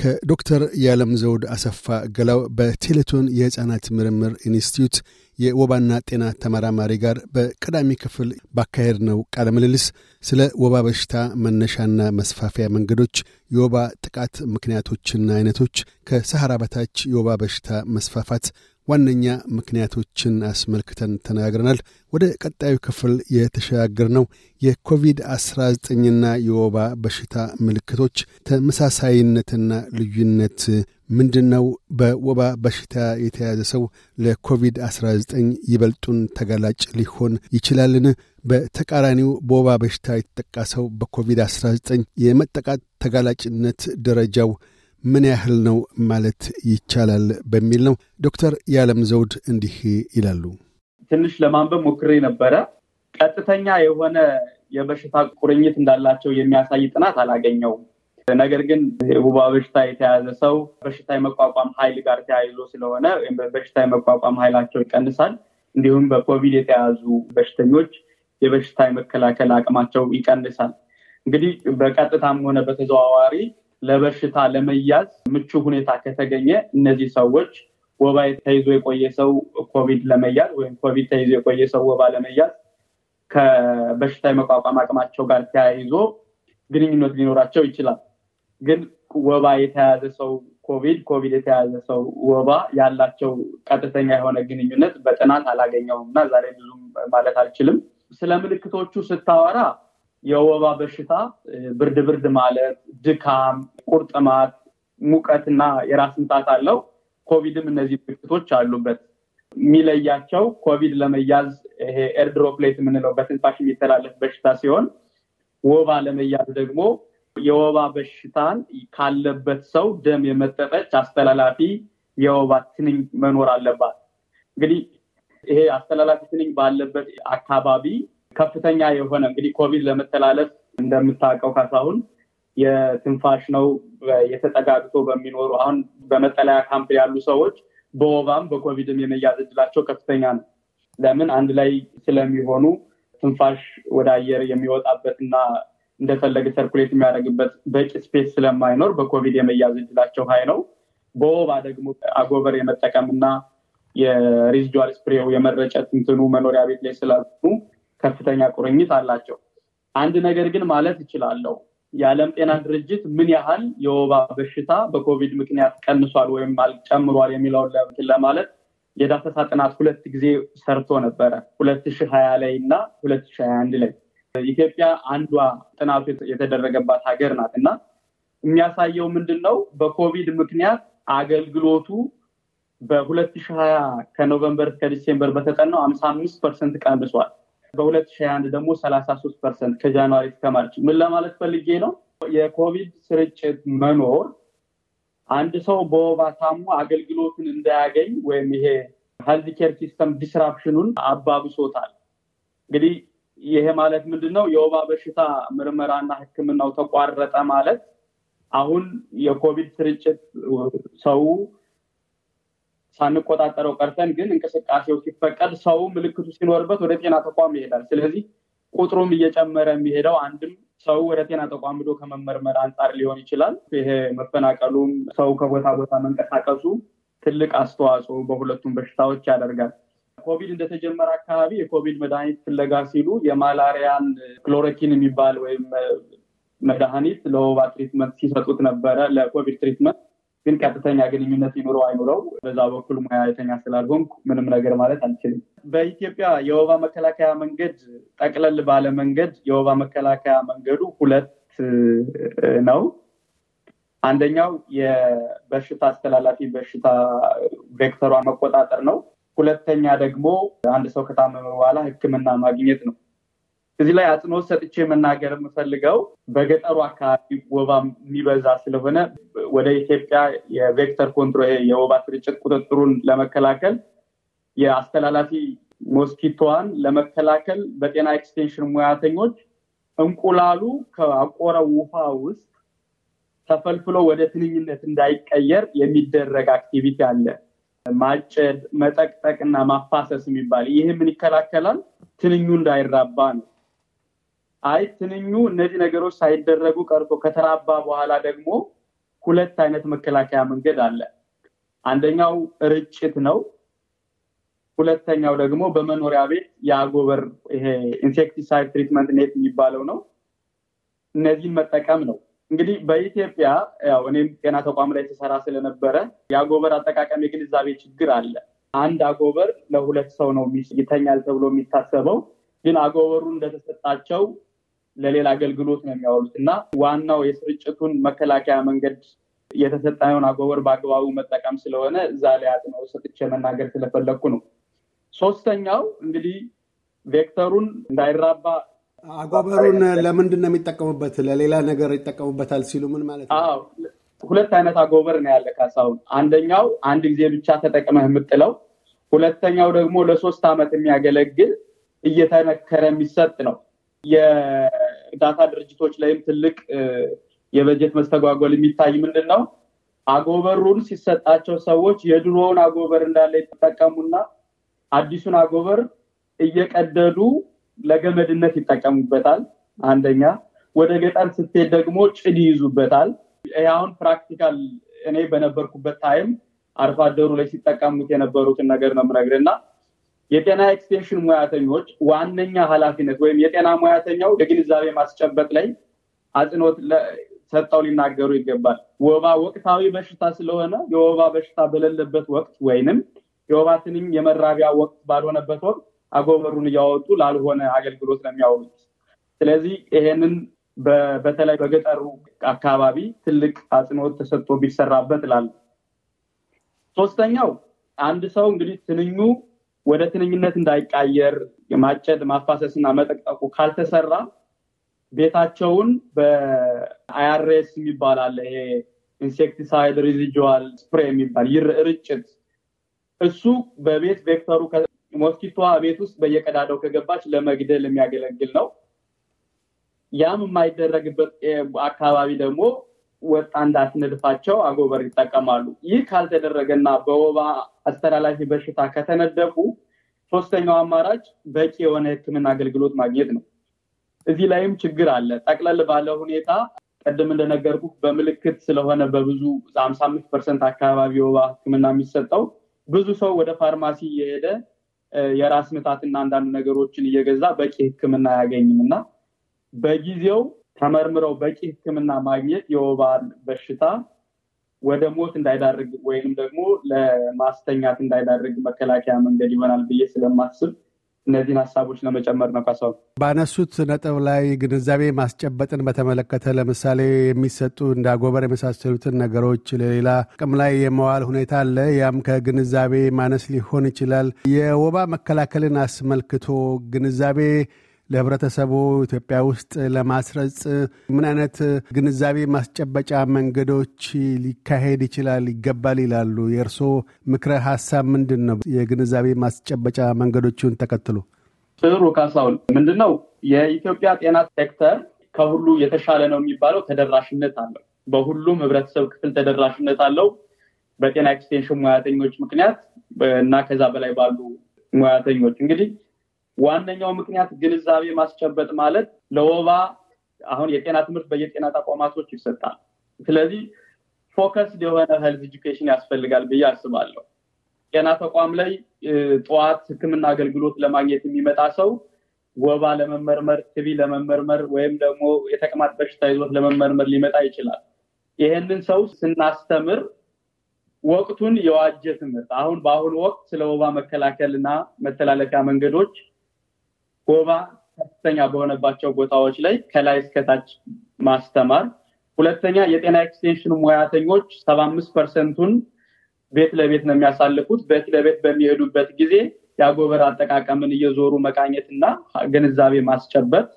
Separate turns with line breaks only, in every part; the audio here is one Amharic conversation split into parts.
ከዶክተር የዓለም ዘውድ አሰፋ ገላው በቴሌቶን የሕፃናት ምርምር ኢንስቲትዩት የወባና ጤና ተመራማሪ ጋር በቀዳሚ ክፍል ባካሄድነው ቃለ ምልልስ ስለ ወባ በሽታ መነሻና መስፋፊያ መንገዶች፣ የወባ ጥቃት ምክንያቶችና አይነቶች፣ ከሰሐራ በታች የወባ በሽታ መስፋፋት ዋነኛ ምክንያቶችን አስመልክተን ተነጋግረናል። ወደ ቀጣዩ ክፍል የተሸጋገርነው የኮቪድ-19ና የወባ በሽታ ምልክቶች ተመሳሳይነትና ልዩነት ምንድን ነው? በወባ በሽታ የተያዘ ሰው ለኮቪድ-19 ይበልጡን ተጋላጭ ሊሆን ይችላልን? በተቃራኒው በወባ በሽታ የተጠቃ ሰው በኮቪድ-19 የመጠቃት ተጋላጭነት ደረጃው ምን ያህል ነው ማለት ይቻላል በሚል ነው። ዶክተር የዓለም ዘውድ እንዲህ ይላሉ።
ትንሽ ለማንበብ ሞክሬ ነበረ። ቀጥተኛ የሆነ የበሽታ ቁርኝት እንዳላቸው የሚያሳይ ጥናት አላገኘውም። ነገር ግን ወባ በሽታ የተያዘ ሰው በሽታ የመቋቋም ኃይል ጋር ተያይዞ ስለሆነ በሽታ የመቋቋም ኃይላቸው ይቀንሳል። እንዲሁም በኮቪድ የተያዙ በሽተኞች የበሽታ የመከላከል አቅማቸው ይቀንሳል። እንግዲህ በቀጥታም ሆነ በተዘዋዋሪ ለበሽታ ለመያዝ ምቹ ሁኔታ ከተገኘ እነዚህ ሰዎች ወባ ተይዞ የቆየ ሰው ኮቪድ ለመያዝ ወይም ኮቪድ ተይዞ የቆየ ሰው ወባ ለመያዝ ከበሽታ የመቋቋም አቅማቸው ጋር ተያይዞ ግንኙነት ሊኖራቸው ይችላል። ግን ወባ የተያዘ ሰው ኮቪድ፣ ኮቪድ የተያዘ ሰው ወባ ያላቸው ቀጥተኛ የሆነ ግንኙነት በጥናት አላገኘውም እና ዛሬ ብዙም ማለት አልችልም። ስለ ምልክቶቹ ስታወራ የወባ በሽታ ብርድ ብርድ ማለት፣ ድካም፣ ቁርጥማት፣ ሙቀትና የራስ ምታት አለው። ኮቪድም እነዚህ ምልክቶች አሉበት። የሚለያቸው ኮቪድ ለመያዝ ይሄ air droplet የምንለው በትንፋሽ የሚተላለፍ በሽታ ሲሆን ወባ ለመያዝ ደግሞ የወባ በሽታን ካለበት ሰው ደም የመጠጠች አስተላላፊ የወባ ትንኝ መኖር አለባት። እንግዲህ ይሄ አስተላላፊ ትንኝ ባለበት አካባቢ ከፍተኛ የሆነ እንግዲህ ኮቪድ ለመተላለፍ እንደምታውቀው ካሳሁን የትንፋሽ ነው የተጠጋግቶ በሚኖሩ አሁን በመጠለያ ካምፕ ያሉ ሰዎች በወባም በኮቪድም የመያዝ እድላቸው ከፍተኛ ነው። ለምን አንድ ላይ ስለሚሆኑ ትንፋሽ ወደ አየር የሚወጣበት እና እንደፈለገ circulate የሚያደርግበት በቂ space ስለማይኖር በኮቪድ የመያዝ እድላቸው high ነው። በወባ ደግሞ አጎበር የመጠቀም እና የ residual spray ው የመረጨት እንትኑ መኖሪያ ቤት ላይ ስላሉ ከፍተኛ ቁርኝት አላቸው። አንድ ነገር ግን ማለት እችላለሁ የዓለም ጤና ድርጅት ምን ያህል የወባ በሽታ በኮቪድ ምክንያት ቀንሷል ወይም ጨምሯል የሚለውን ለማለት የዳሰሳ ጥናት ሁለት ጊዜ ሰርቶ ነበረ። ሁለት ሺህ ሀያ ላይ እና ሁለት ሺህ ሀያ አንድ ላይ። ኢትዮጵያ አንዷ ጥናቱ የተደረገባት ሀገር ናት እና የሚያሳየው ምንድን ነው በኮቪድ ምክንያት አገልግሎቱ በሁለት ሺህ ሀያ ከ November እስከ December በተጠናው ሀምሳ አምስት percent ቀንሷል በሁለት ሺህ አንድ ደግሞ ሰላሳ ሶስት percent ከ January እስከ March ምን ለማለት ፈልጌ ነው? የኮቪድ ስርጭት መኖር አንድ ሰው በወባ ታሞ አገልግሎቱን እንዳያገኝ ወይም ይሄ health care system disruption ኑን አባብሶታል። እንግዲህ ይሄ ማለት ምንድን ነው የወባ በሽታ ምርመራና ህክምናው ተቋረጠ ማለት አሁን የኮቪድ ስርጭት ሰው ሳንቆጣጠረው ቀርተን ግን እንቅስቃሴው ሲፈቀድ ሰው ምልክቱ ሲኖርበት ወደ ጤና ተቋም ይሄዳል። ስለዚህ ቁጥሩም እየጨመረ የሚሄደው አንድም ሰው ወደ ጤና ተቋም ሄዶ ከመመርመር አንጻር ሊሆን ይችላል። ይሄ መፈናቀሉም ሰው ከቦታ ቦታ መንቀሳቀሱ ትልቅ አስተዋጽኦ በሁለቱም በሽታዎች ያደርጋል። ኮቪድ እንደተጀመረ አካባቢ የኮቪድ መድኃኒት ፍለጋ ሲሉ የማላሪያን ክሎሮኪን የሚባል ወይም መድኃኒት ለወባ treatment ሲሰጡት ነበረ ለኮቪድ treatment ግን ቀጥተኛ ግንኙነት ይኑረው አይኑረው በዛ በኩል ሙያተኛ ስላልሆንኩ ምንም ነገር ማለት አልችልም። በኢትዮጵያ የወባ መከላከያ መንገድ ጠቅለል ባለ መንገድ የወባ መከላከያ መንገዱ ሁለት ነው። አንደኛው የበሽታ አስተላላፊ በሽታ vector ሯ መቆጣጠር ነው። ሁለተኛ ደግሞ አንድ ሰው ከታመመ በኋላ ሕክምና ማግኘት ነው። እዚህ ላይ አጽንኦት ሰጥቼ መናገር የምፈልገው በገጠሩ አካባቢ ወባ የሚበዛ ስለሆነ ወደ ኢትዮጵያ የ vector control የወባ ስርጭት ቁጥጥሩን ለመከላከል የአስተላላፊ mosquito ዋን ለመከላከል በጤና extension ሙያተኞች እንቁላሉ ካቆረ ውሃ ውስጥ ተፈልፍሎ ወደ ትንኝነት እንዳይቀየር የሚደረግ activity አለ። ማጨድ፣ መጠቅጠቅ እና ማፋሰስ የሚባል ይህ ምን ይከላከላል? ትንኙ እንዳይራባ ነው። አይ ትንኙ እነዚህ ነገሮች ሳይደረጉ ቀርቶ ከተራባ በኋላ ደግሞ ሁለት አይነት መከላከያ መንገድ አለ። አንደኛው ርጭት ነው። ሁለተኛው ደግሞ በመኖሪያ ቤት የአጎበር ይሄ insecticide treatment net የሚባለው ነው። እነዚህን መጠቀም ነው። እንግዲህ በኢትዮጵያ ያው እኔም ጤና ተቋም ላይ እሰራ ስለነበረ የአጎበር አጠቃቀም የግንዛቤ ችግር አለ። አንድ አጎበር ለሁለት ሰው ነው ይተኛል ተብሎ የሚታሰበው፣ ግን አጎበሩ እንደተሰጣቸው ለሌላ አገልግሎት ነው የሚያወሉት እና ዋናው የስርጭቱን መከላከያ መንገድ የተሰጠነውን አጎበር በአግባቡ መጠቀም ስለሆነ እዛ ላይ አጽንኦት ሰጥቼ መናገር ስለፈለግኩ ነው። ሶስተኛው እንግዲህ ቬክተሩን እንዳይራባ
አጎበሩን ለምንድን ነው የሚጠቀሙበት? ለሌላ ነገር ይጠቀሙበታል ሲሉ ምን ማለት ነው?
ሁለት አይነት አጎበር ነው ያለ ካሳሁን። አንደኛው አንድ ጊዜ ብቻ ተጠቅመህ የምጥለው፣ ሁለተኛው ደግሞ ለሶስት ዓመት የሚያገለግል እየተነከረ የሚሰጥ ነው። የእርዳታ ድርጅቶች ላይም ትልቅ የበጀት መስተጓጎል የሚታይ ምንድን ነው አጎበሩን ሲሰጣቸው ሰዎች የድሮውን አጎበር እንዳለ ይጠቀሙና አዲሱን አጎበር እየቀደዱ ለገመድነት ይጠቀሙበታል። አንደኛ ወደ ገጠር ስትሄድ ደግሞ ጭድ ይይዙበታል። አሁን practical እኔ በነበርኩበት time አርሶ ላይ ሲጠቀሙት የነበሩትን ነገር ነው የምነግርህ የጤና extension ሙያተኞች ዋነኛ ኃላፊነት ወይም የጤና ሙያተኛው የግንዛቤ ማስጨበጥ ላይ አጽንኦት ሰጠው ሊናገሩ ይገባል። ወባ ወቅታዊ በሽታ ስለሆነ የወባ በሽታ በሌለበት ወቅት ወይንም የወባ ትንኝ የመራቢያ ወቅት ባልሆነበት ወቅት አጎበሩን እያወጡ ላልሆነ አገልግሎት ነው የሚያውሉት። ስለዚህ ይሄንን በተለይ በገጠሩ አካባቢ ትልቅ አጽንኦት ተሰጥቶ ቢሰራበት ላሉ ሶስተኛው አንድ ሰው እንግዲህ ትንኙ ወደ ትንኝነት እንዳይቃየር የማጨድ ማፋሰስ እና መጠቅጠቁ ካልተሰራ ቤታቸውን በ IRS የሚባል አለ። ይሄ insecticide residual spray የሚባል ርጭት፣ እሱ በቤት vector ሩ mosquito ዋ ቤት ውስጥ በየቀዳዳው ከገባች ለመግደል የሚያገለግል ነው። ያም የማይደረግበት አካባቢ ደግሞ ወጣ እንዳትነድፋቸው አጎበር ይጠቀማሉ። ይህ ካልተደረገና በወባ አስተላላፊ በሽታ ከተነደፉ ሶስተኛው አማራጭ በቂ የሆነ ሕክምና አገልግሎት ማግኘት ነው። እዚህ ላይም ችግር አለ። ጠቅለል ባለ ሁኔታ ቅድም እንደነገርኩ በምልክት ስለሆነ በብዙ ሀምሳ አምስት percent አካባቢ የወባ ሕክምና የሚሰጠው ብዙ ሰው ወደ ፋርማሲ እየሄደ የራስ ምታትና አንዳንድ ነገሮችን እየገዛ በቂ ሕክምና አያገኝም እና በጊዜው ተመርምረው በቂ ሕክምና ማግኘት የወባን በሽታ ወደ ሞት እንዳይዳርግ ወይንም ደግሞ ለማስተኛት እንዳይዳርግ መከላከያ መንገድ ይሆናል ብዬ ስለማስብ እነዚህን ሀሳቦች ለመጨመር ነው። ካሳው
ባነሱት ነጥብ ላይ ግንዛቤ ማስጨበጥን በተመለከተ ለምሳሌ የሚሰጡ እንደ አጎበር የመሳሰሉትን ነገሮች ለሌላ ጥቅም ላይ የመዋል ሁኔታ አለ። ያም ከግንዛቤ ማነስ ሊሆን ይችላል። የወባ መከላከልን አስመልክቶ ግንዛቤ ለህብረተሰቡ ኢትዮጵያ ውስጥ ለማስረጽ ምን አይነት ግንዛቤ ማስጨበጫ መንገዶች ሊካሄድ ይችላል ይገባል ይላሉ? የእርስዎ ምክረ ሀሳብ ምንድን ነው? የግንዛቤ ማስጨበጫ መንገዶቹን ተከትሎ።
ጥሩ ካሳሁን፣ ምንድን ነው የኢትዮጵያ ጤና ሴክተር ከሁሉ የተሻለ ነው የሚባለው ተደራሽነት አለው። በሁሉም ህብረተሰብ ክፍል ተደራሽነት አለው። በጤና extension ሙያተኞች ምክንያት እና ከዛ በላይ ባሉ ሙያተኞች እንግዲህ ዋነኛው ምክንያት ግንዛቤ ማስጨበጥ ማለት ለወባ አሁን የጤና ትምህርት በየጤና ተቋማቶች ይሰጣል። ስለዚህ focused የሆነ health education ያስፈልጋል ብዬ አስባለሁ። ጤና ተቋም ላይ ጠዋት ሕክምና አገልግሎት ለማግኘት የሚመጣ ሰው ወባ ለመመርመር፣ TB ለመመርመር ወይም ደግሞ የተቅማጥ በሽታ ይዞት ለመመርመር ሊመጣ ይችላል። ይህንን ሰው ስናስተምር ወቅቱን የዋጀ ትምህርት አሁን በአሁኑ ወቅት ስለ ወባ መከላከል እና መተላለፊያ መንገዶች ወባ ከፍተኛ በሆነባቸው ቦታዎች ላይ ከላይ እስከታች ማስተማር። ሁለተኛ የጤና extension ሙያተኞች ሰባ አምስት percent ኡን ቤት ለቤት ነው የሚያሳልፉት። ቤት ለቤት በሚሄዱበት ጊዜ የአጎበር አጠቃቀምን እየዞሩ መቃኘት እና ግንዛቤ ማስጨበጥ፣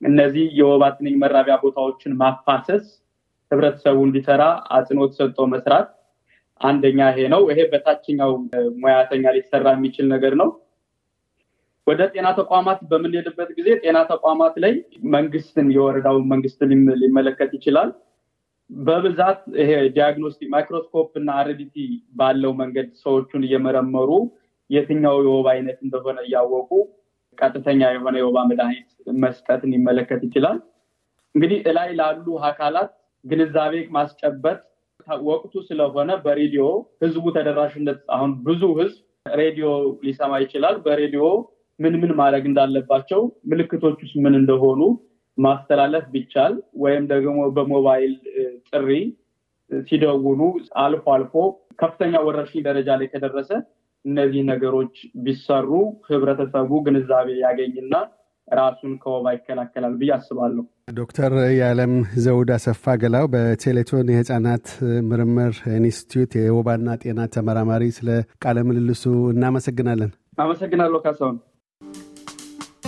እነዚህ የወባ ትንኝ መራቢያ ቦታዎችን ማፋሰስ፣ ህብረተሰቡ እንዲሰራ አጽንኦት ሰጥቶ መስራት አንደኛ ይሄ ነው። ይሄ በታችኛው ሙያተኛ ሊሰራ የሚችል ነገር ነው። ወደ ጤና ተቋማት በምንሄድበት ጊዜ ጤና ተቋማት ላይ መንግስትን የወረዳውን መንግስት ሊመለከት ይችላል። በብዛት ይሄ diagnostic microscope እና RDT ባለው መንገድ ሰዎቹን እየመረመሩ የትኛው የወባ አይነት እንደሆነ እያወቁ ቀጥተኛ የሆነ የወባ መድኃኒት መስጠትን ይመለከት ይችላል። እንግዲህ እላይ ላሉ አካላት ግንዛቤ ማስጨበጥ ወቅቱ ስለሆነ በሬዲዮ ህዝቡ ተደራሽነት አሁን ብዙ ህዝብ ሬዲዮ ሊሰማ ይችላል። በሬዲዮ ምን ምን ማድረግ እንዳለባቸው ምልክቶቹስ ምን እንደሆኑ ማስተላለፍ ቢቻል ወይም ደግሞ በሞባይል ጥሪ ሲደውሉ አልፎ አልፎ ከፍተኛ ወረርሽኝ ደረጃ ላይ ከደረሰ እነዚህ ነገሮች ቢሰሩ ህብረተሰቡ ግንዛቤ ያገኝና ራሱን ከወባ ይከላከላል ብዬ አስባለሁ።
ዶክተር የዓለም ዘውድ አሰፋ ገላው በቴሌቶን የህፃናት ምርምር ኢንስቲትዩት የወባና ጤና ተመራማሪ፣ ስለ ቃለ ምልልሱ እናመሰግናለን።
አመሰግናለሁ ካሳሁን።